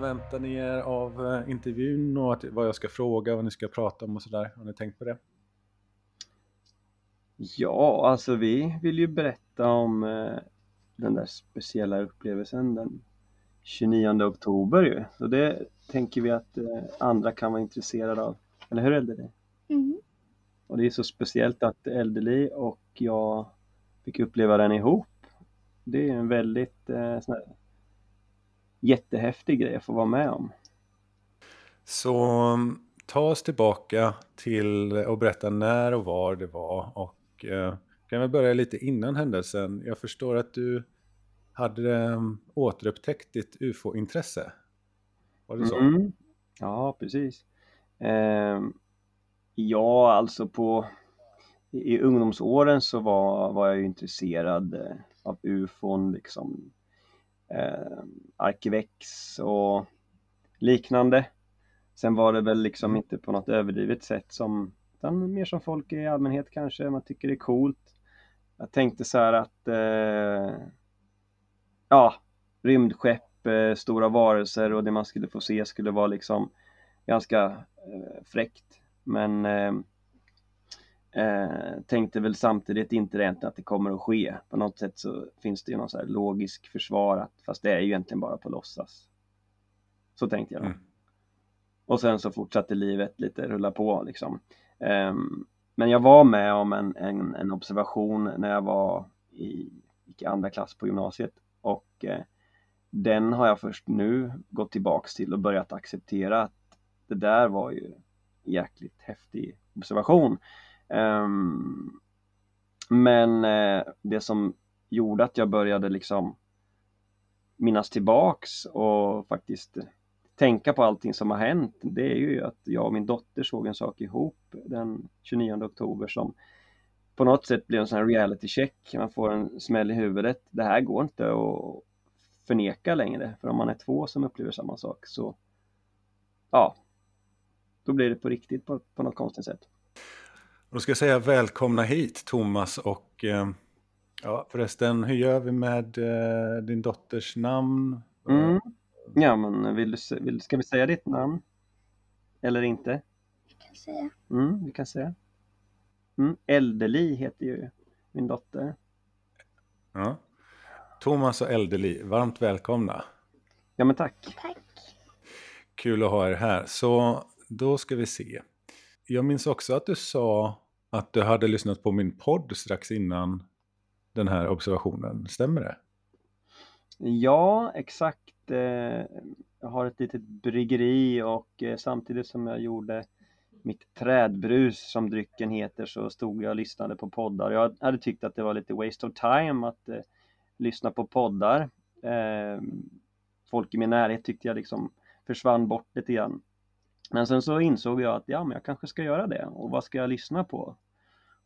förväntar ni er av eh, intervjun och att, vad jag ska fråga, vad ni ska prata om och sådär? Har ni tänkt på det? Ja, alltså vi vill ju berätta om eh, den där speciella upplevelsen den 29 oktober ju. Så det tänker vi att eh, andra kan vara intresserade av. Eller hur Eldeli? Mm. Och det är så speciellt att Eldeli och jag fick uppleva den ihop. Det är en väldigt eh, sån här, jättehäftig grej att få vara med om. Så mm, ta oss tillbaka till och berätta när och var det var och eh, kan vi börja lite innan händelsen. Jag förstår att du hade um, återupptäckt ditt ufo-intresse. Var det så? Mm. Ja, precis. Eh, ja, alltså på i, i ungdomsåren så var, var jag ju intresserad eh, av ufon, liksom eh, Arkivex och liknande. Sen var det väl liksom inte på något överdrivet sätt som, utan mer som folk i allmänhet kanske, man tycker det är coolt. Jag tänkte så här att, eh, ja, rymdskepp, eh, stora varelser och det man skulle få se skulle vara liksom ganska eh, fräckt. Men eh, eh, eh, tänkte väl samtidigt inte egentligen att det kommer att ske. På något sätt så finns det ju någon så här logisk försvar att, fast det är ju egentligen bara på låtsas. Så tänkte jag. Mm. Och sen så fortsatte livet lite rulla på liksom. Um, men jag var med om en, en, en, observation när jag var i, i andra klass på gymnasiet och eh, den har jag först nu gått tillbaks till och börjat acceptera att det där var ju jäkligt häftig observation. Um, men eh, det som gjorde att jag började liksom minnas tillbaks och faktiskt tänka på allting som har hänt, det är ju att jag och min dotter såg en sak ihop den 29 oktober som på något sätt blir en sån här reality check. Man får en smäll i huvudet. Det här går inte att förneka längre, för om man är två som upplever samma sak så ja, då blir det på riktigt på, på något konstigt sätt. Då ska jag säga välkomna hit Thomas och eh, ja förresten hur gör vi med eh, din dotters namn? Mm. Ja men vill du, vill, ska vi säga ditt namn? Eller inte? Vi kan säga. Mm, vi kan säga. Mm, Eldeli heter ju min dotter. Ja. Thomas och Eldeli, varmt välkomna. Ja men tack. Tack. Kul att ha er här. Så då ska vi se. Jag minns också att du sa att du hade lyssnat på min podd strax innan den här observationen. Stämmer det? Ja, exakt. Eh, jag har ett litet bryggeri och eh, samtidigt som jag gjorde mitt trädbrus som drycken heter så stod jag och lyssnade på poddar. Jag hade tyckt att det var lite waste of time att eh, lyssna på poddar. Eh, folk i min närhet tyckte jag liksom försvann bort lite grann. Men sen så insåg jag att ja, men jag kanske ska göra det och vad ska jag lyssna på?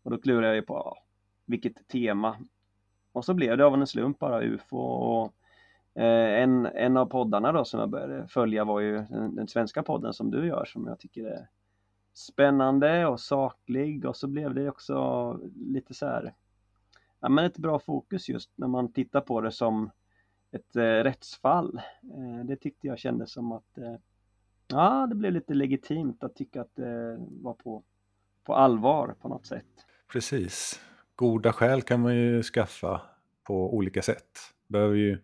Och då klurade jag ju på ja, vilket tema. Och så blev det av en slump bara UFO och eh, en, en av poddarna då som jag började följa var ju den, den, svenska podden som du gör som jag tycker är spännande och saklig och så blev det också lite så här ja, men ett bra fokus just när man tittar på det som ett eh, rättsfall. Eh, det tyckte jag kändes som att eh, ja, det blev lite legitimt att tycka att det var på, på allvar på något sätt. Precis. Goda skäl kan man ju skaffa på olika sätt. behöver ju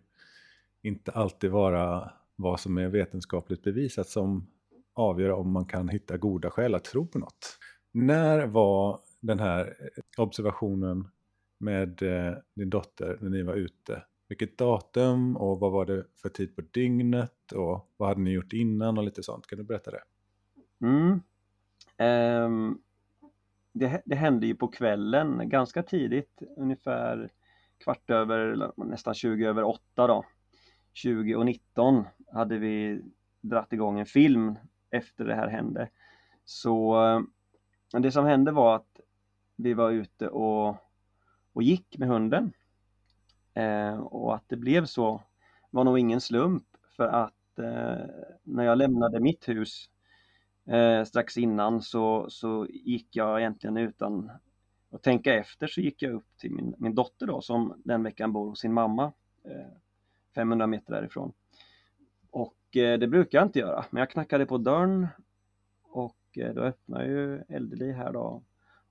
inte alltid vara vad som är vetenskapligt bevisat som avgör om man kan hitta goda skäl att tro på något. När var den här observationen med eh, din dotter när ni var ute? Vilket datum och vad var det för tid på dygnet och vad hade ni gjort innan och lite sånt? Kan du berätta det? Mm. Um, det, det hände ju på kvällen ganska tidigt, ungefär kvart över, nästan 20 över 8 då. 20 och 19 hade vi dratt igång en film efter det här hände. Så ehm, det som hände var att vi var ute och, och gick med hunden Eh, och att det blev så var nog ingen slump för att eh, när jag lämnade mitt hus eh, strax innan så, så gick jag egentligen utan att tänka efter så gick jag upp till min, min dotter då som den veckan bor hos sin mamma eh, 500 meter därifrån. Och Och eh, det brukar jag inte göra, men jag knackade på dörren och eh, då öppnar ju Eldeli här då.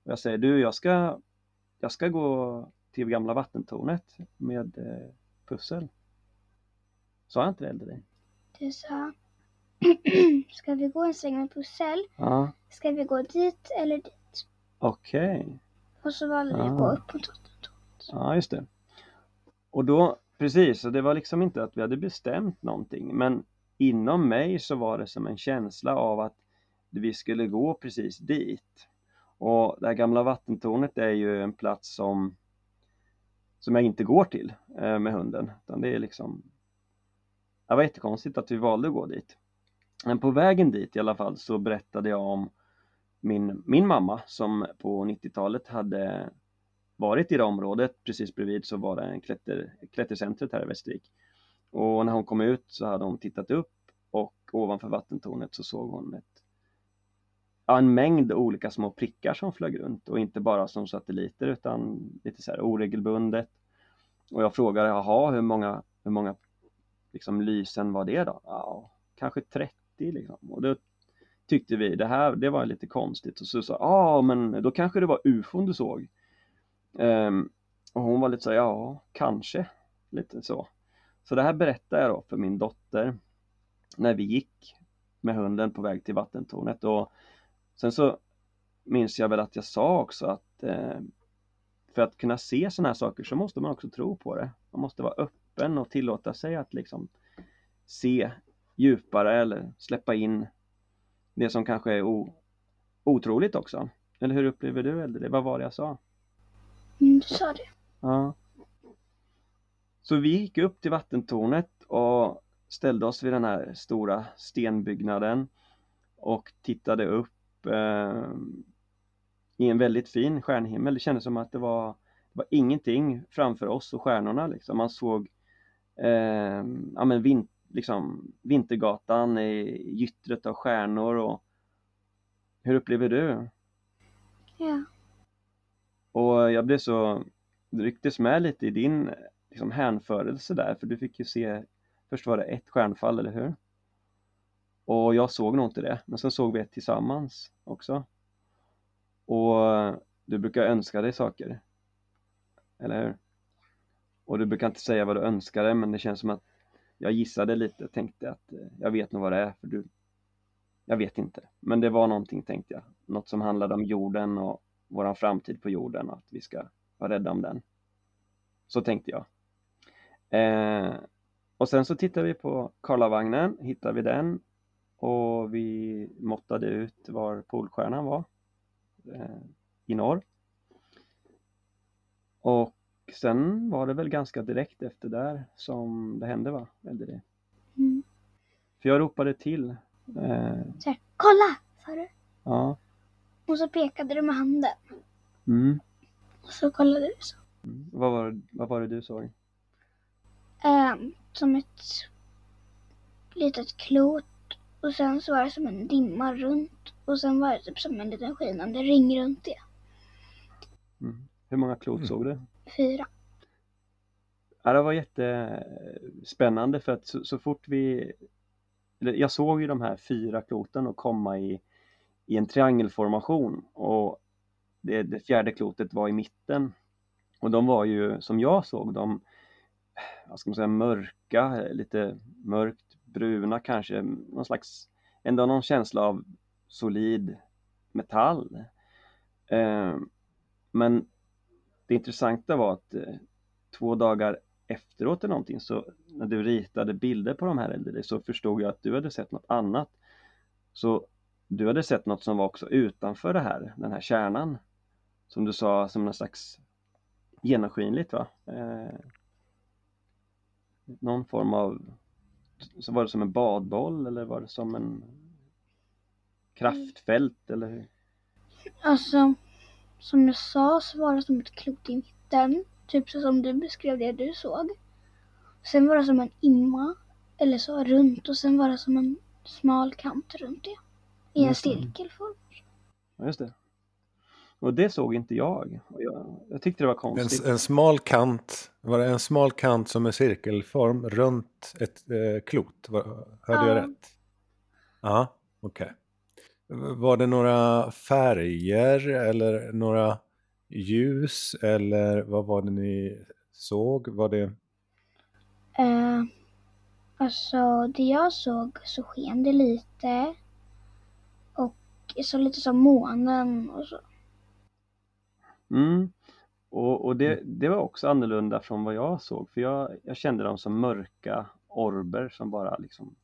Och jag säger du, jag ska, jag ska gå till gamla vattentornet med eh, pussel. Sa jag inte det Eldeli? Du sa, ska vi gå en sväng med pussel? Ja, Ska vi gå dit eller dit? okej. Och så valde vi att gå upp mot vattentornet. Ja, just det. Och då, precis, och det var liksom inte att vi hade bestämt någonting, men inom mig så var det som en känsla av att vi skulle gå precis dit. Och det här gamla vattentornet är ju en plats som, som jag inte går till eh, med hunden, utan det är liksom det var jättekonstigt att vi valde att gå dit. Men på vägen dit i alla fall så berättade jag om min, min mamma som på 90-talet hade varit i det området. Precis bredvid så var det en klätter, klättercentret här i Västervik. Och när hon kom ut så hade hon tittat upp och ovanför vattentornet så såg hon ett, ja, en mängd olika små prickar som flög runt och inte bara som satelliter utan lite så här oregelbundet. Och jag frågade, jaha, hur många, hur många liksom, lysen var det då? Ja, kanske 30 liksom. Och då tyckte vi, det här det var lite konstigt. Och så sa ja ah, men då kanske det var ufon du såg. Um, och hon var lite så ja, kanske. Lite så. Så det här berättade jag då för min dotter när vi gick med hunden på väg till vattentornet. Och sen så minns jag väl att jag sa också att eh, för att kunna se sådana här saker så måste man också tro på det. Man måste vara öppen och tillåta sig att liksom se djupare eller släppa in det som kanske är o- otroligt också. Eller hur upplever du Elde? Vad var det jag sa? Mm, du sa det. Ja. Så vi gick upp till vattentornet och ställde oss vid den här stora stenbyggnaden och tittade upp eh, i en väldigt fin stjärnhimmel. Det kändes som att det var, det var ingenting framför oss och stjärnorna liksom. Man såg eh, ja, men vin, liksom, Vintergatan i gyttret av stjärnor och hur upplever du? Ja. Och jag blev så, rycktes med lite i din liksom, hänförelse där, för du fick ju se, först var det ett stjärnfall, eller hur? Och jag såg nog inte det, men sen såg vi ett tillsammans också. Och du brukar önska dig saker, eller hur? Och du brukar inte säga vad du önskar dig, men det känns som att jag gissade lite, tänkte att eh, jag vet nog vad det är, för du jag vet inte, men det var någonting tänkte jag. Något som handlade om jorden och våran framtid på jorden och att vi ska vara rädda om den. Så tänkte jag. Eh, och sen så tittade vi på Karlavagnen, hittade vi den och vi måttade ut var Polstjärnan var eh, i norr. Och sen var det väl ganska direkt efter där som det hände va? Eller det. Mm. För jag ropade till. Eh, Så här, kolla! Sa du. ja. Och så pekade du med handen. Mm. Och så kollade du så. Mm. Vad, var, vad var det du såg? Ehm, som ett litet klot. Och sen så var det som en dimma runt. Och sen var det typ som en liten skinande ring runt det. Mm. Hur många klot Mm. såg du? Fyra. Ja, det var jättespännande för att så, så fort vi jag såg ju de här fyra kloten och komma i, i en triangelformation och det, det fjärde klotet var i mitten och de var ju som jag såg dem vad ska man säga mörka, lite mörkt bruna kanske, någon slags ändå någon känsla av solid metall. Eh, men det intressanta var att eh, två dagar efteråt eller någonting så när du ritade bilder på de här äldre så förstod jag att du hade sett något annat. Så du hade sett något som var också utanför det här, den här kärnan. Som du sa som någon slags genomskinligt va? Eh, någon form av, så var det som en badboll eller var det som en kraftfält eller hur? Alltså, som jag sa så var det som ett klot i mitten. Typ så som du beskrev det du såg. Sen var det som en imma, eller så, runt och sen var det som en smal kant runt det. I en cirkelform. Ja, just det. Och det såg inte jag. Och jag, jag tyckte det var konstigt. En, en, smal kant, var det en smal kant som är cirkelform runt ett eh, klot? Var, hörde ja. jag rätt? Ja, okej. Okay. Var det några färger eller några ljus eller vad var det ni såg? Var det? Uh, alltså det jag såg så sken det lite och så lite som månen och så. Mm. Och, och det, det var också annorlunda från vad jag såg för jag, jag kände dem som mörka orber som bara liksom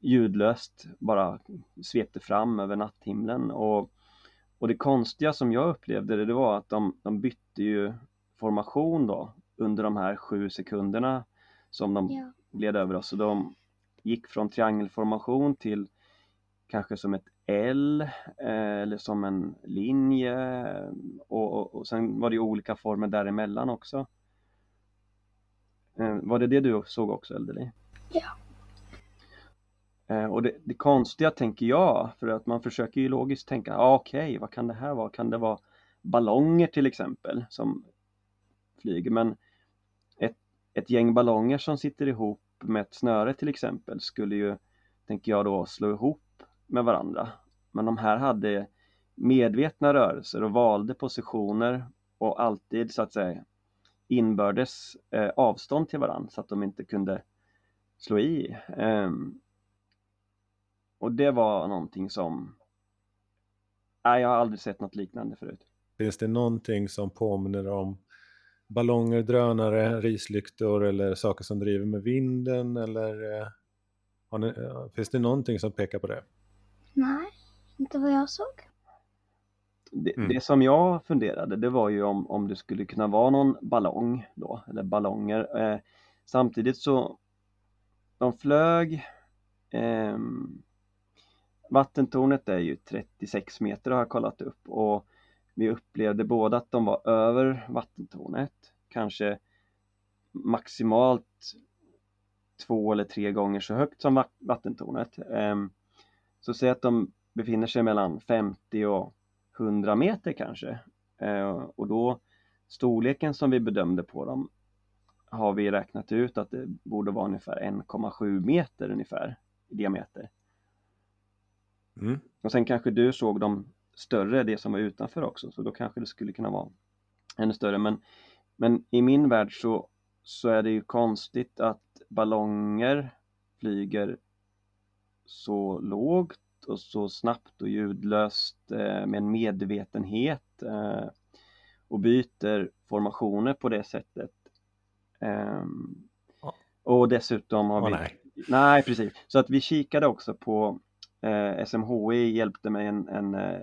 ljudlöst bara svepte fram över natthimlen och, och det konstiga som jag upplevde det, det var att de, de bytte ju formation då under de här sju sekunderna som de ja. gled över oss. Så de gick från triangelformation till kanske som ett L eh, eller som en linje och, och, och sen var det olika former däremellan också. Eh, var det det du såg också Eldeli? Ja. Eh, och det, det, konstiga tänker jag, för att man försöker ju logiskt tänka, ah, okej, okay, vad kan det här vara? Kan det vara ballonger till exempel som flyger? Men ett, ett gäng ballonger som sitter ihop med ett snöre till exempel skulle ju, tänker jag då, slå ihop med varandra. Men de här hade medvetna rörelser och valde positioner och alltid så att säga inbördes eh, avstånd till varandra så att de inte kunde slå i. Eh, och det var någonting som Nej, jag har aldrig sett något liknande förut. Finns det någonting som påminner om ballonger, drönare, rislyktor eller saker som driver med vinden eller eh, ni, eh, finns det någonting som pekar på det? Nej, inte vad jag såg. Det, mm. det, som jag funderade det var ju om, om det skulle kunna vara någon ballong då, eller ballonger. Eh, samtidigt så de flög eh, Vattentornet är ju 36 meter har jag kollat upp och vi upplevde både att de var över vattentornet, kanske maximalt två eller tre gånger så högt som vattentornet. Så säg att de befinner sig mellan 50 och 100 meter kanske. Ehm, och då storleken som vi bedömde på dem har vi räknat ut att det borde vara ungefär 1,7 meter ungefär i diameter. Mm. Och sen kanske du såg de större, det som var utanför också, så då kanske det skulle kunna vara ännu större. Men, men i min värld så, så är det ju konstigt att ballonger flyger så lågt och så snabbt och ljudlöst eh, med en medvetenhet eh, och byter formationer på det sättet. Eh, och dessutom har oh, vi... Nej. nej. precis. Så att vi kikade också på eh, SMHI hjälpte mig en, en, eh,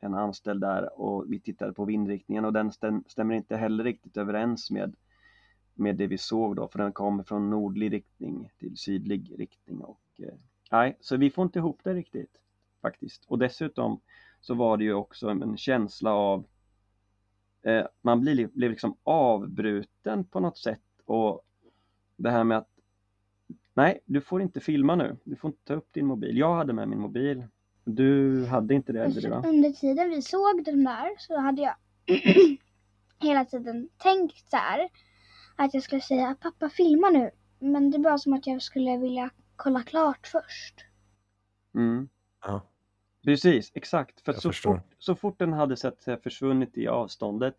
en anställd där och vi tittade på vindriktningen och den stäm, stämmer inte heller riktigt överens med, med det vi såg då för den kommer från nordlig riktning till sydlig riktning och eh, nej, så vi får inte ihop det riktigt faktiskt. Och dessutom så var det ju också en känsla av eh, man blir, blev liksom avbruten på något sätt och det här med att Nej, du får inte filma nu. Du får inte ta upp din mobil. Jag hade med min mobil. Du hade inte det, eller va? Under tiden vi såg den där så hade jag hela tiden tänkt så här att jag skulle säga pappa filma nu. Men det var som att jag skulle vilja kolla klart först. Mm. Ja. Precis, exakt. För så fort, så fort den hade sett försvunnit i avståndet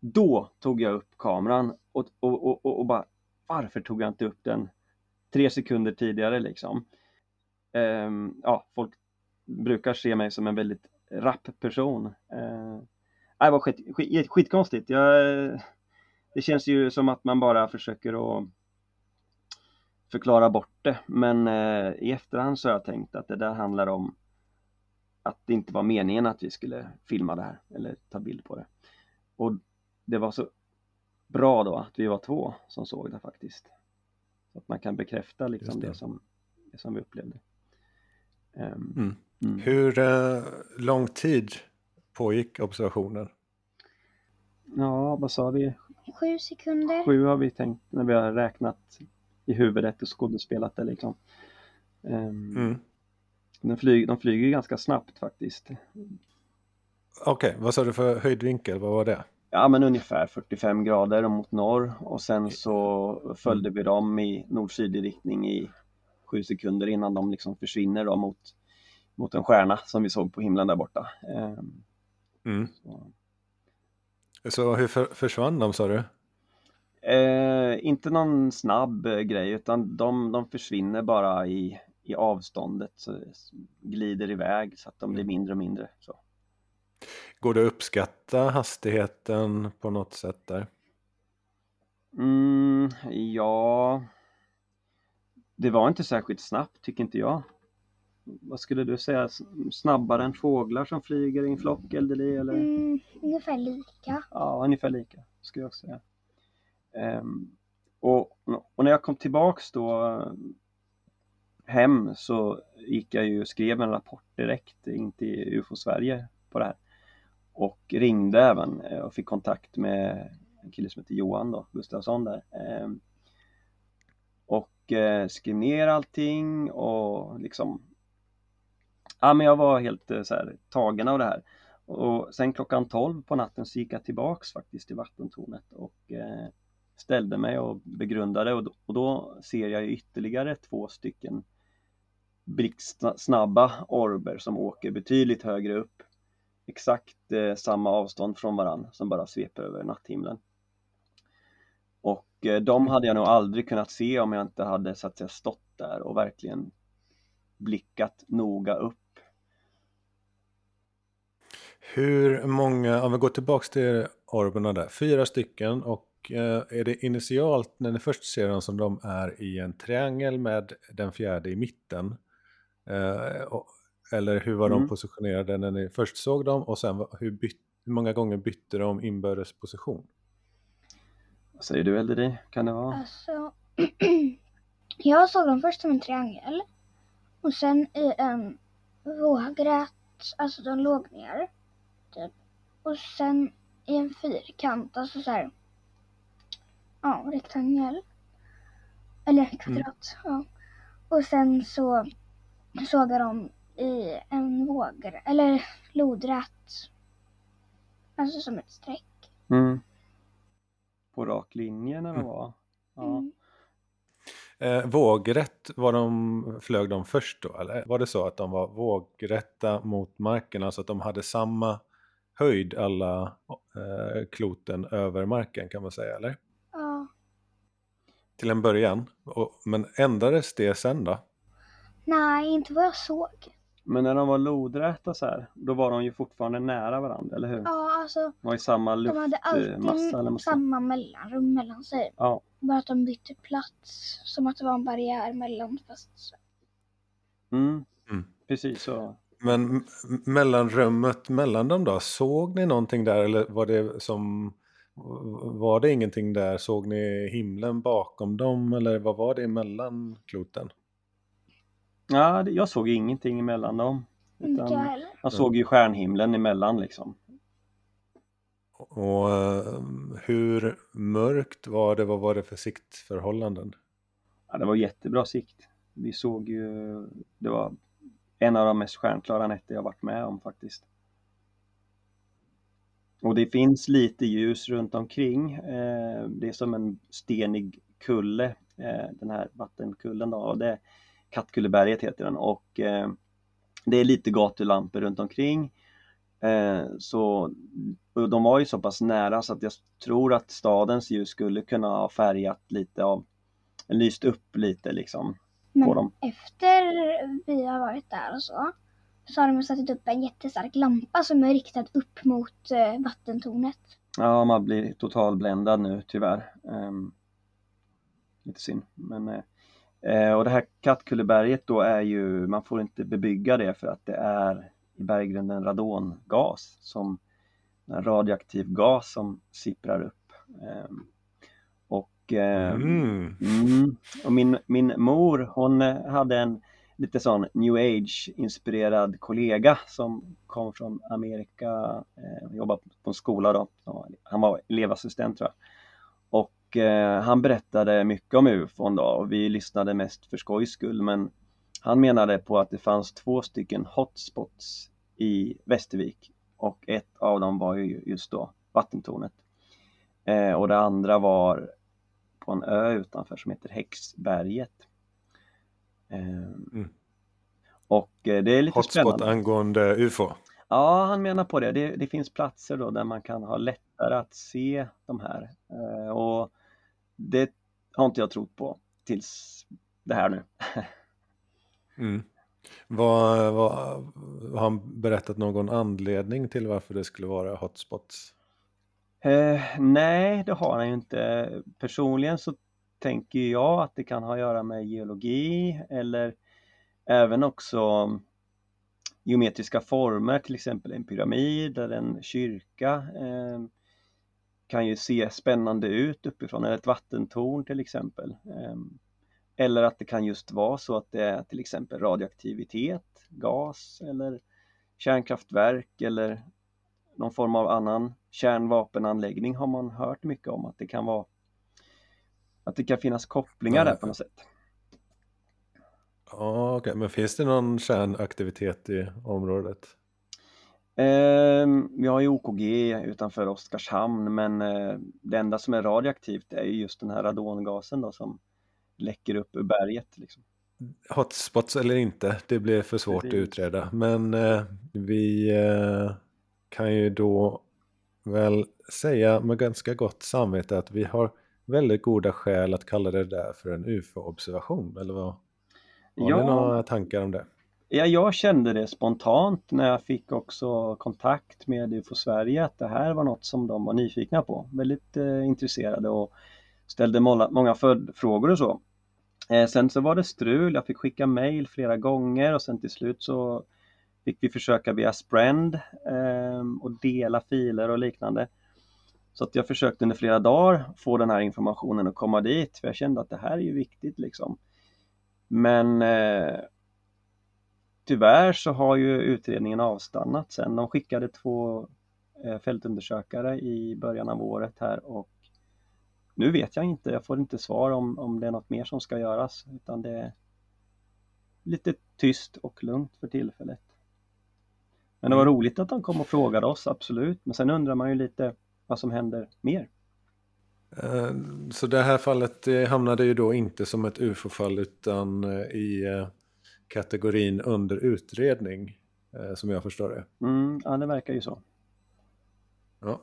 då tog jag upp kameran och, och, och, och bara varför tog jag inte upp den tre sekunder tidigare liksom. Um, ja, folk brukar se mig som en väldigt rapp person. Uh, det var skit, skit, skitkonstigt. Jag, det känns ju som att man bara försöker att förklara bort det. Men uh, i efterhand så har jag tänkt att det där handlar om att det inte var meningen att vi skulle filma det här eller ta bild på det. Och det var så bra då att vi var två som såg det faktiskt. Så att man kan bekräfta liksom det. det. som, det som vi upplevde. Um, mm. Mm. Hur uh, lång tid pågick observationen? Ja, vad sa vi? Sju sekunder. Sju har vi tänkt när vi har räknat i huvudet och skådespelat det liksom. Um, mm. de, flyg, de flyger ganska snabbt faktiskt. Okej, vad sa du för höjdvinkel? Vad var det? Ja men ungefär 45 grader mot norr och sen så följde vi dem i nord-sydlig riktning i sju sekunder innan de liksom försvinner då mot, mot en stjärna som vi såg på himlen där borta. Ehm, Mm. så. Så hur för, försvann de sa du? Eh, inte någon snabb eh, grej utan de, de försvinner bara i, i avståndet, så glider iväg så att de blir mindre och mindre. Så. Går det att uppskatta hastigheten på något sätt där? Mm, ja, det var inte särskilt snabbt tycker inte jag. Vad skulle du säga, snabbare än fåglar som flyger i en flock eller? eller? Mm, ungefär lika. Ja, ungefär lika skulle jag säga. Ehm, och, och när jag kom tillbaks då hem så gick jag ju och skrev en rapport direkt in till UFO Sverige på det här. Och ringde även eh, och fick kontakt med en kille som heter Johan då, Gustafsson där. Ehm, och eh, skrev ner allting och liksom Ja men jag var helt eh, så här, tagen av det här. Och sen klockan 12 på natten så gick jag tillbaks faktiskt till vattentornet och ställde mig och begrundade och då, och då ser jag ytterligare två stycken blixtsnabba orber som åker betydligt högre upp. Exakt eh, samma avstånd från varann som bara sveper över natthimlen. Och eh, de hade jag nog aldrig kunnat se om jag inte hade så att säga stått där och verkligen blickat noga upp Hur många, om vi går tillbaks till orberna där, fyra stycken och är det initialt när ni först ser dem som de är i en triangel med den fjärde i mitten? Eh, eller hur var de Mm. positionerade när ni först såg dem och sen hur, byt, hur många gånger bytte de inbördes position? Vad säger du Elderi? Kan det vara? Alltså, jag såg dem först som en triangel. Och sen i en vågrätt, alltså de låg ner. Typ. Och sen i en fyrkant, alltså så här. Ja, rektangel. Eller kvadrat, ja. Och sen så såg jag dem i en vågrätt, eller lodrätt. Alltså som ett streck. Mm. På rak linje när de Mm. var? Ja. Mm. Eh, vågrätt, var de, flög de först då? Eller var det så att de var vågrätta mot marken, alltså att de hade samma höjd alla eh, kloten över marken kan man säga, eller? Till en början. Och, men ändrades det sen då? Nej, inte vad jag såg. Men när de var lodräta så här, då var de ju fortfarande nära varandra, eller hur? Ja, alltså De var i samma de hade alltid luftmassa eller massa. samma mellanrum mellan sig. Ja. Bara att de bytte plats. Som att det var en barriär mellan fast så. Mm. Mm. Precis så. Men mellanrummet mellan dem då, såg ni någonting där eller var det som var det ingenting där? Såg ni himlen bakom dem eller vad var det emellan kloten? Ja, jag såg ingenting emellan dem. Inte jag Utan heller. man såg ju stjärnhimlen emellan liksom. Och eh, hur mörkt var det? Vad var det för siktförhållanden? Ja, det var jättebra sikt. Vi såg ju, det var en av de mest stjärnklara nätter jag varit med om faktiskt. Och det finns lite ljus runt omkring. Eh, det är som en stenig kulle, eh, den här vattenkullen då. Det, Kattkulleberget heter den och eh, det är lite gatulampor runt omkring. Så, de var ju så pass nära så att jag tror att stadens ljus skulle kunna ha färgat lite av, lyst upp lite liksom på Men dem. efter vi har varit där och så. Så har de satt upp en jättestark lampa som är riktad upp mot eh, vattentornet. Ja, man blir totalbländad nu tyvärr. Ehm, lite synd. Men, eh, eh, och det här Kattkulleberget då är ju, man får inte bebygga det för att det är i berggrunden radongas som en radioaktiv gas som sipprar upp. Ehm, och eh, Mm. Mm. Och min, min mor hon hade en lite sån new age inspirerad kollega som kom från Amerika, eh, jobbade på en skola då. Han var elevassistent tror jag. Och eh, han berättade mycket om ufon då och vi lyssnade mest för skojs skull men han menade på att det fanns två stycken hotspots i Västervik och ett av dem var ju just då vattentornet. Eh, och det andra var på en ö utanför som heter Häxberget. Eh, mm. Och eh, det är lite Hotspot spännande. angående UFO? Ja, han menar på det. det. det. finns platser då där man kan ha lättare att se de här. Eh, och det har inte jag trott på tills det här nu. mm. Vad, vad, har han berättat någon anledning till varför det skulle vara hotspots? Eh, nej, det har han ju inte. Personligen så tänker jag att det kan ha att göra med geologi eller även också geometriska former, till exempel en pyramid eller en kyrka eh, kan ju se spännande ut uppifrån, eller ett vattentorn till exempel. Eh, eller att det kan just vara så att det är till exempel radioaktivitet, gas eller kärnkraftverk eller någon form av annan kärnvapenanläggning har man hört mycket om att det kan vara att det kan finnas kopplingar där på något sätt. Ja, okay. men finns det någon kärnaktivitet i området? Eh, vi har ju OKG utanför Oskarshamn men eh, det enda som är radioaktivt är just den här radongasen då som läcker upp ur berget. Liksom. Hotspots eller inte, det blir för svårt att utreda. Men eh, vi eh, kan ju då väl säga med ganska gott samvete att vi har väldigt goda skäl att kalla det där för en UFO-observation, eller vad? Har ja. du några tankar om det? Ja, jag kände det spontant när jag fick också kontakt med UFO Sverige att det här var något som de var nyfikna på, väldigt eh, intresserade och ställde många, många följdfrågor och så. Eh, sen så var det strul, jag fick skicka mail flera gånger och sen till slut så fick vi försöka via Sprend eh, och dela filer och liknande. Så att jag försökte under flera dagar få den här informationen att komma dit, för jag kände att det här är ju viktigt liksom. Men eh, tyvärr så har ju utredningen avstannat sen. De skickade två eh, fältundersökare i början av året här och nu vet jag inte, jag får inte svar om, om det är något mer som ska göras utan det är lite tyst och lugnt för tillfället. Men det var mm. roligt att de kom och frågade oss, absolut. Men sen undrar man ju lite vad som händer mer. Eh, så det här fallet hamnade ju då inte som ett ufo-fall utan eh, i eh, kategorin under utredning, som jag förstår det. Mm, ja, det verkar ju så. Ja.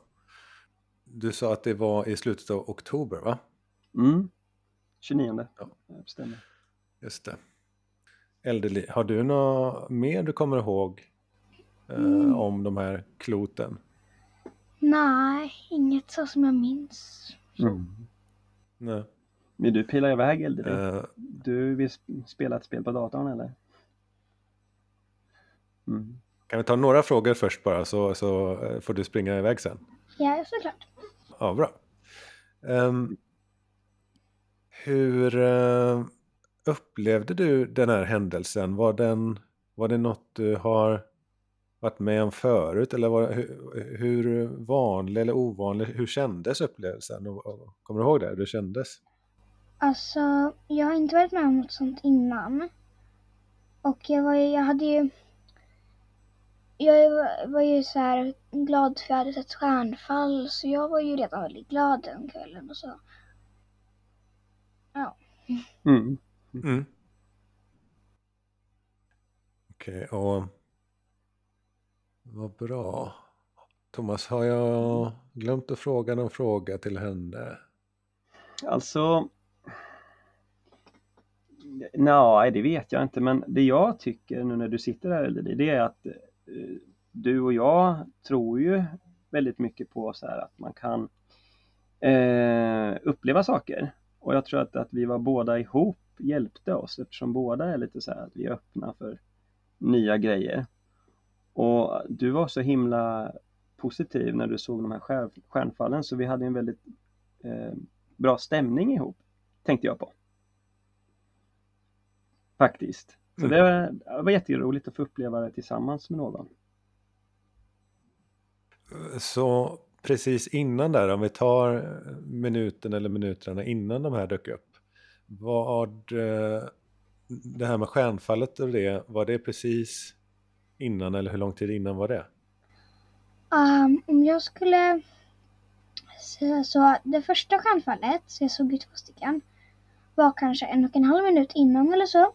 Du sa att det var i slutet av oktober, va? Mm, 29. Ja. Stämmer. Just det. Eldeli, har du något mer du kommer ihåg mm. om de här kloten? Nej, inget så som jag minns. Mm. Nej. Vill du pila iväg Eldeli? Uh, du vill spela ett spel på datorn eller? Mm. Kan vi ta några frågor först bara så, så eh, får du springa iväg sen? Ja, såklart. Ja, bra. Um, hur uh, upplevde du den här händelsen? Var, den, var det något du har varit med om förut? Eller var, hur, hur vanlig eller ovanlig, hur kändes upplevelsen? Kommer du ihåg det, hur det kändes? Alltså, jag har inte varit med om något sånt innan. Och jag var jag hade ju jag var ju så här glad för jag hade sett stjärnfall så jag var ju redan väldigt glad den kvällen och så. Ja. Mm. Mm. Okej, okay, och vad bra. Thomas, har jag glömt att fråga någon fråga till henne? Alltså, nej det vet jag inte men det jag tycker nu när du sitter här det är att eh, du och jag tror ju väldigt mycket på så här att man kan eh, uppleva saker och jag tror att, att vi var båda ihop hjälpte oss eftersom båda är lite så här att vi är öppna för nya grejer. Och du var så himla positiv när du såg de här stjärnfallen så vi hade en väldigt eh, bra stämning ihop, tänkte jag på. Faktiskt. Så mm. det, var, det var jätteroligt att få uppleva det tillsammans med någon. Så precis innan där, om vi tar minuten eller minuterna innan de här dök upp. Vad, eh, det här med stjärnfallet och det, var det precis innan eller hur lång tid innan var det? Um, om jag skulle säga så, det första stjärnfallet, så jag såg ju två stycken, var kanske en och en halv minut innan eller så.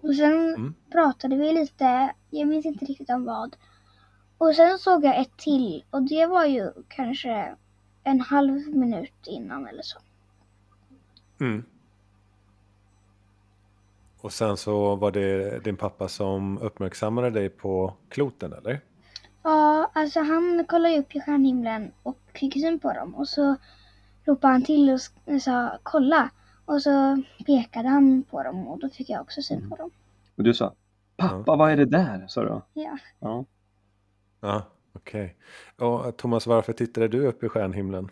Och sen Mm. pratade vi lite, jag minns inte riktigt om vad. Och sen såg jag ett till och det var ju kanske en halv minut innan eller så. Mm. Och sen så var det din pappa som uppmärksammade dig på kloten eller? Ja, alltså han kollade upp i stjärnhimlen och fick syn på dem och så ropade han till och s- sa kolla. Och så pekade han på dem och då fick jag också syn på dem. Och du sa Pappa, vad är det där? sa du. Ja. Ja. Ja, okej. Och Thomas, varför tittade du upp i stjärnhimlen?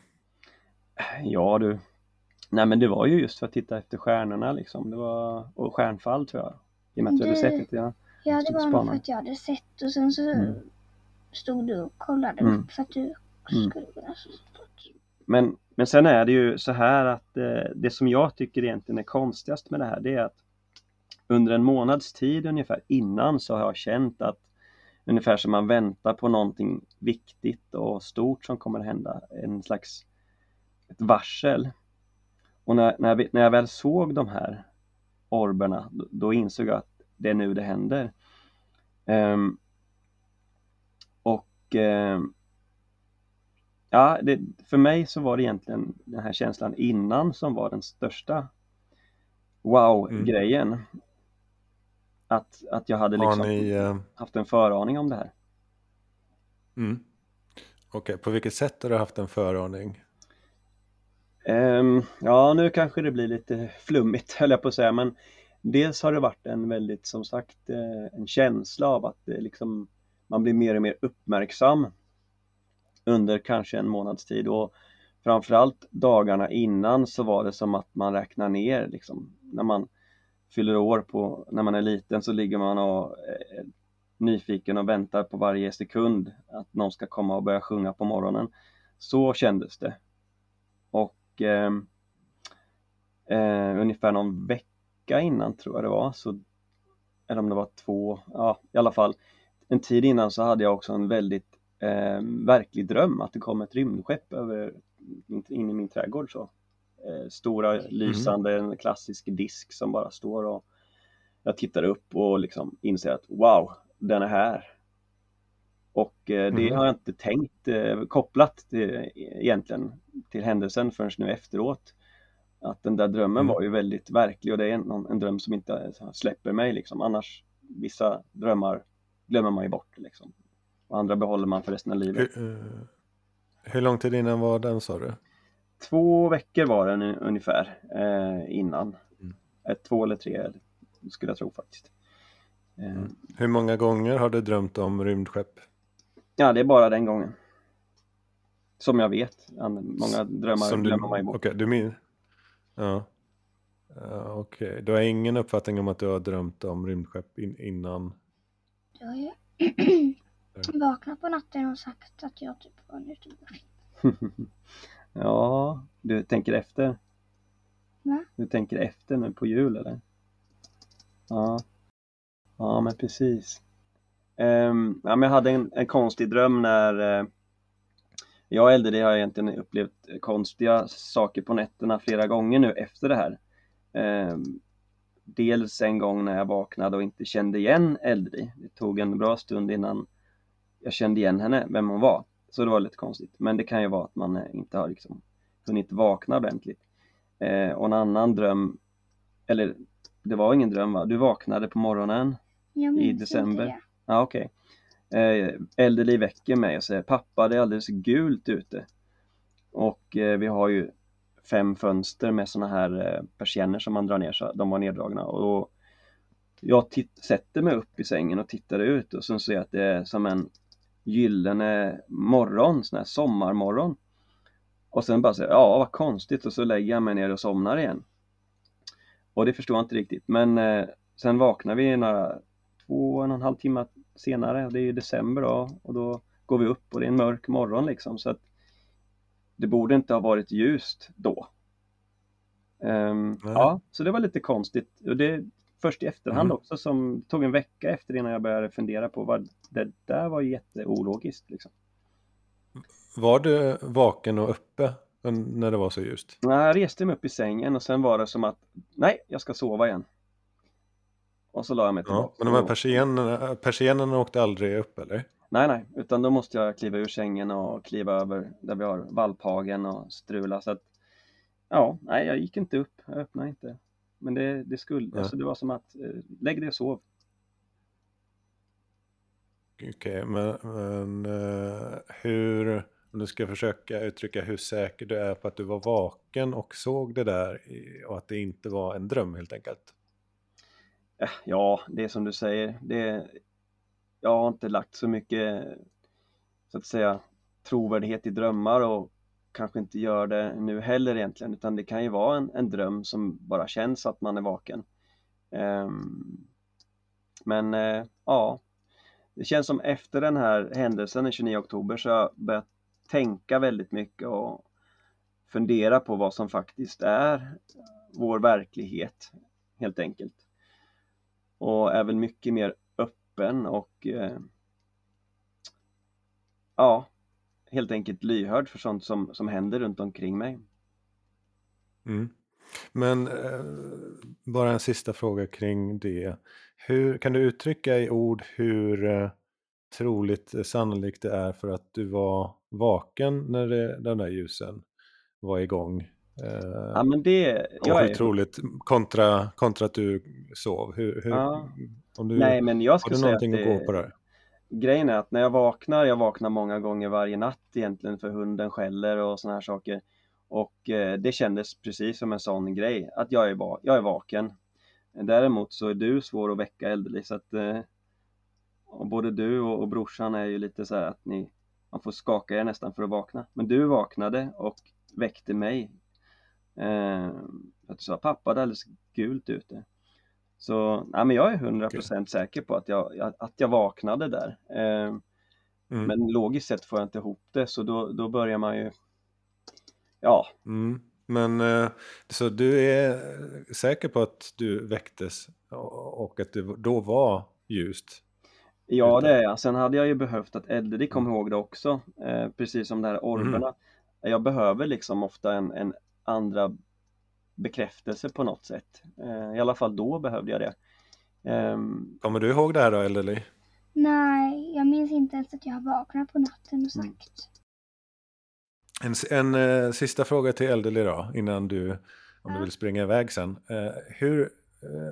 ja, du. Nej, men det var ju just för att titta efter stjärnorna liksom. Det var, och stjärnfall tror jag. I och med att du hade sett det. Ja. Ja, det var nog för att jag hade sett och sen så Mm. stod du och kollade Mm. upp för att du Mm. skulle kunna se. Men, men sen är det ju så här att eh, det som jag tycker egentligen är konstigast med det här det är att under en månads tid ungefär innan så har jag känt att ungefär som man väntar på någonting viktigt och stort som kommer att hända, en slags ett varsel. Och när, när, jag, när jag väl såg de här orberna då, då insåg jag att det är nu det händer. Ehm, och ehm, Ja, det, för mig så var det egentligen den här känslan innan som var den största wow-grejen. Att, att jag hade liksom ni... eh, haft en föraning om det här. Mm. Okej, på vilket sätt har du haft en föraning? Ehm, ja, nu kanske det blir lite flummigt höll jag på att säga, men dels har det varit en väldigt, som sagt, eh, en känsla av att det liksom, man blir mer och mer uppmärksam under kanske en månads tid och framförallt dagarna innan så var det som att man räknar ner liksom. När man fyller år på, när man är liten så ligger man och är nyfiken och väntar på varje sekund att någon ska komma och börja sjunga på morgonen. Så kändes det. Och eh, eh, ungefär någon vecka innan tror jag det var, så, eller om det var två, ja i alla fall en tid innan så hade jag också en väldigt eh, verklig dröm att det kom ett rymdskepp över, in, in i min trädgård. Så. Eh, stora lysande, en klassisk disk som bara står och jag tittar upp och liksom inser att wow, den är här. Och eh, det Mhm. har jag inte tänkt eh, kopplat till, egentligen till händelsen förrän nu efteråt. Att den där drömmen Mm. var ju väldigt verklig och det är en, en dröm som inte släpper mig liksom. Annars, vissa drömmar glömmer man ju bort liksom. Och andra behåller man för resten av livet. Hur, eh, hur lång tid innan var den sa du? Två veckor var den ungefär eh, innan. Mm. Två eller tre skulle jag tro faktiskt. Mm. Hur många gånger har du drömt om rymdskepp? Ja, det är bara den gången. Som jag vet. Många drömmar Som du, glömmer man ju bort. Okej, du min... Ja. Ja, Okej, du har ingen uppfattning om att du har drömt om rymdskepp in, innan? Du har ju vaknat på natten och sagt att jag typ var en youtuber. ja, du tänker efter? Va? Du tänker efter nu på jul eller? Ja, ja men precis. Ehm, ja, men jag hade en, en konstig dröm när eh, jag och Elde har egentligen upplevt konstiga saker på nätterna flera gånger nu efter det här. Ehm, dels en gång när jag vaknade och inte kände igen Eldri. Det tog en bra stund innan jag kände igen henne, vem hon var. Så det var lite konstigt. Men det kan ju vara att man eh, inte har liksom hunnit vakna ordentligt. Eh, och en annan dröm, eller det var ingen dröm va? Du vaknade på morgonen. Jag minns december. Ja okej. Okay. Elderly väcker mig och säger pappa det är alldeles gult ute. Och eh, vi har ju fem fönster med såna här eh, persienner som man drar ner så de var neddragna. Och då, jag sätter mig upp i sängen och tittar ut och sen ser jag att det är som en gyllene morgon, sån här sommarmorgon. Och sen bara säger ja vad konstigt och så lägger jag mig ner och somnar igen. Och det förstår jag inte riktigt men eh, sen vaknar vi några två och en halv timme senare, det är ju december då och då går vi upp och det är en mörk morgon liksom så att det borde inte ha varit ljust då. Nej. ja, så det var lite konstigt och det först i efterhand Mm. också som tog en vecka efter innan jag började fundera på vad det där var jätteologiskt liksom. Var du vaken och uppe när det var så ljust? Nej, jag reste mig upp i sängen och sen var det som att nej, jag ska sova igen. Och så la jag mig tillbaka. Ja, men de här persiennerna, persiennerna åkte aldrig upp eller? Nej, nej, utan då måste jag kliva ur sängen och kliva över där vi har valphagen och strula. Så att, ja, nej, jag gick inte upp, jag öppnade inte. Men det, det skulle, ja. alltså det var som att, eh, lägg dig och sov. Okej, okay, men, men uh, hur, om du ska försöka uttrycka hur säker du är på att du var vaken och såg det där och att det inte var en dröm helt enkelt? Eh, ja, det är som du säger. Det, jag har inte lagt så mycket, så att säga, trovärdighet i drömmar och kanske inte gör det nu heller egentligen, utan det kan ju vara en, en dröm som bara känns att man är vaken. Um, men uh, ja, det känns som efter den här händelsen den 29 oktober så har jag börjat tänka väldigt mycket och fundera på vad som faktiskt är vår verklighet helt enkelt. Och är väl mycket mer öppen och eh, ja, helt enkelt lyhörd för sånt som, som händer runt omkring mig. Mm. Men eh, bara en sista fråga kring det. Hur, kan du uttrycka i ord hur eh, troligt sannolikt det är för att du var vaken när det, den där ljusen var igång? Eh, ja, men det, och hur är... troligt kontra, kontra att du sov? Hur, hur, ja. om du, Nej, men jag du någonting att, det, att gå på där? Grejen är att när jag vaknar, jag vaknar många gånger varje natt egentligen för hunden skäller och såna här saker. Och eh, det kändes precis som en sån grej, att jag är, jag är vaken. Däremot så är du svår att väcka Eldeli så att eh, både du och, och brorsan är ju lite så att ni man får skaka er nästan för att vakna. Men du vaknade och väckte mig. Eh, att du sa pappa det är alldeles gult ute. Så nej, men jag är 100% okay. säker på att jag, att jag vaknade där. Eh, mm. Men logiskt sett får jag inte ihop det så då, då börjar man ju Ja. Mm. Men eh, så du är säker på att du väcktes och att det då var ljust? Ja det är jag. Sen hade jag ju behövt att Eddie kom ihåg det också. Eh, precis som de här orberna. Mm. Jag behöver liksom ofta en, en andra bekräftelse på något sätt. Eh, I alla fall då behövde jag det. Um, Kommer du ihåg det här då Eldeli? Nej, jag minns inte ens att jag har vaknat på natten och mm. sagt. En, en uh, sista fråga till Eldeli då, innan du, om ja. du vill springa iväg sen. Uh, hur, uh,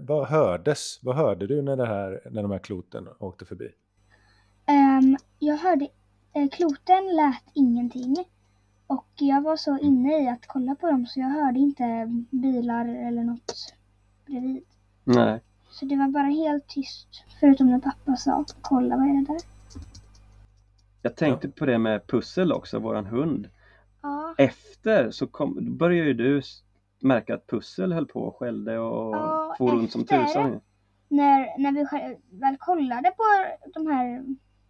vad hördes, vad hörde du när, det här, när de här kloten åkte förbi? Um, jag hörde, kloten lät ingenting. Och jag var så inne i att kolla på dem så jag hörde inte bilar eller något bredvid. Nej. Så det var bara helt tyst. Förutom när pappa sa kolla vad är det där? Jag tänkte på det med Pussel också, våran hund. Ja. Efter så kom, började ju du märka att Pussel höll på och skällde och ja, for runt som tusan. När, när vi väl kollade på de här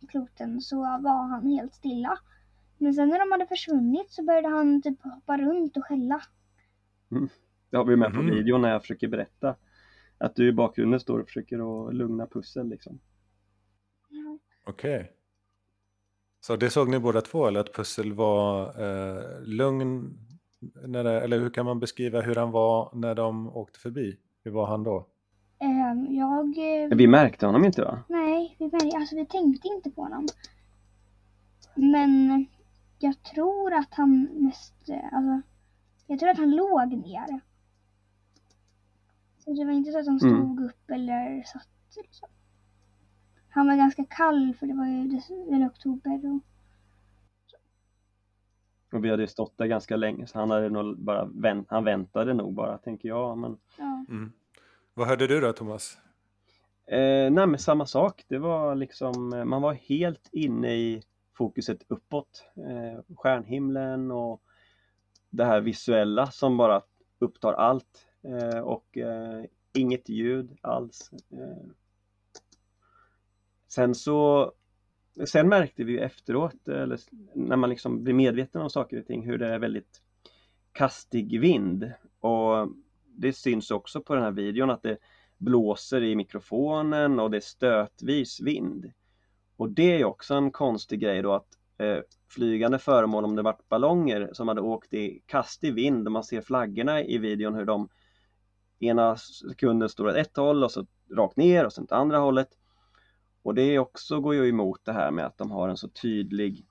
kloten så var han helt stilla. Men sen när de hade försvunnit så började han typ hoppa runt och skälla. Mm. Det har vi med på mm. video när jag försöker berätta. Att du i bakgrunden står och försöker att lugna pussel liksom. Mm. Okej. Okay. Så det såg ni båda två eller att pussel var eh, lugn? När det, eller hur kan man beskriva hur han var när de åkte förbi? Hur var han då? Um, jag... Vi märkte honom inte va? Nej, vi, märkte, alltså, vi tänkte inte på honom. Men jag tror att han mest, alltså, jag tror att han låg ner. Så det var inte så att han mm. stod mm. upp eller satt eller så. Han var ganska kall för det var ju eller oktober. Och, och vi hade ju stått där ganska länge så han hade nog bara vänt, han väntade nog bara tänker jag. Men... Ja. Mm. Vad hörde du då Thomas? Eh, nej men samma sak. Det var liksom, man var helt inne i fokuset uppåt. Eh, stjärnhimlen och det här visuella som bara upptar allt eh, och eh, inget ljud alls. Eh. Sen så Sen märkte vi efteråt, eller när man liksom blir medveten om saker och ting, hur det är väldigt kastig vind. Och det syns också på den här videon att det blåser i mikrofonen och det är stötvis vind. Och det är också en konstig grej då att eh, flygande föremål, om det varit ballonger som hade åkt i kastig vind och man ser flaggorna i videon hur de ena sekunden står åt ett håll och så rakt ner och sen åt andra hållet. Och det också går ju emot det här med att de har en så tydlig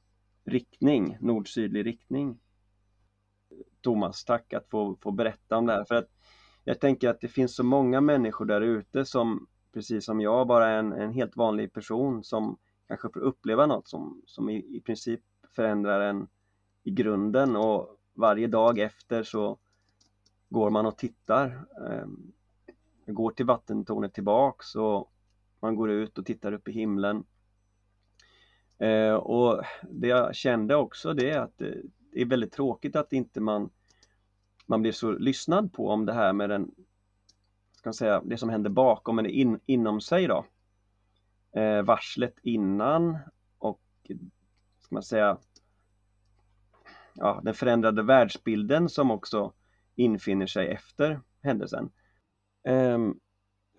riktning, nord-sydlig riktning. Thomas, tack att få, få berätta om det här. För att jag tänker att det finns så många människor där ute som, precis som jag, bara är en, en helt vanlig person som kanske får uppleva något som, som i, i princip förändrar en i grunden och varje dag efter så går man och tittar. Eh, går till vattentornet tillbaks och man går ut och tittar upp i himlen. Eh, och det jag kände också det är att det är väldigt tråkigt att inte man man blir så lyssnad på om det här med den ska säga, det som händer bakom eller in, inom sig då. Eh, varslet innan och ska man säga ja, den förändrade världsbilden som också infinner sig efter händelsen. Eh,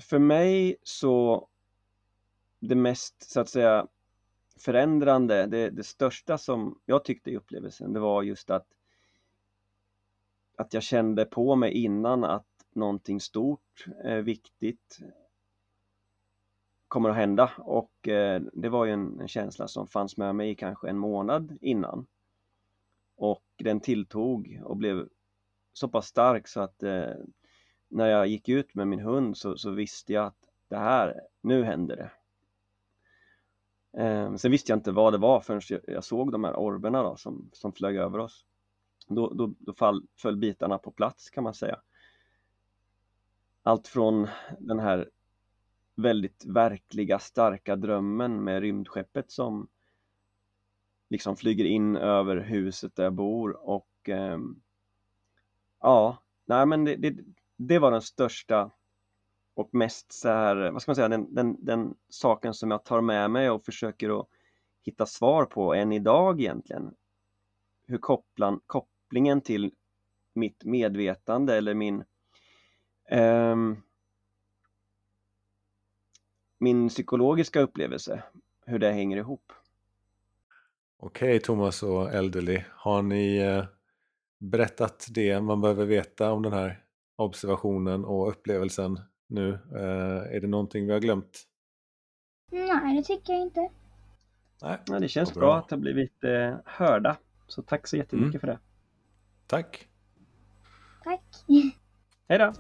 för mig så det mest så att säga förändrande, det, det största som jag tyckte i upplevelsen, det var just att att jag kände på mig innan att någonting stort, eh, viktigt kommer att hända och eh, det var ju en, en, känsla som fanns med mig i kanske en månad innan. Och den tilltog och blev så pass stark så att eh, när jag gick ut med min hund så, så, visste jag att det här, nu händer det. Eh, sen visste jag inte vad det var förrän jag, jag såg de här orberna då, som, som flög över oss. Då, då, då fall, föll bitarna på plats kan man säga. Allt från den här väldigt verkliga, starka drömmen med rymdskeppet som liksom flyger in över huset där jag bor och eh, ja, nej men det, det, det, var den största och mest så här, vad ska man säga, den, den, den saken som jag tar med mig och försöker att hitta svar på än idag egentligen. Hur kopplan, kopplingen till mitt medvetande eller min um, min psykologiska upplevelse, hur det hänger ihop. Okej Thomas och Elderly, har ni eh, berättat det man behöver veta om den här observationen och upplevelsen nu? Eh, är det någonting vi har glömt? Nej, det tycker jag inte. Nej, ja, det känns bra. bra att ha blivit eh, hörda. Så tack så jättemycket mm. för det. Tack. Tack. Hej då.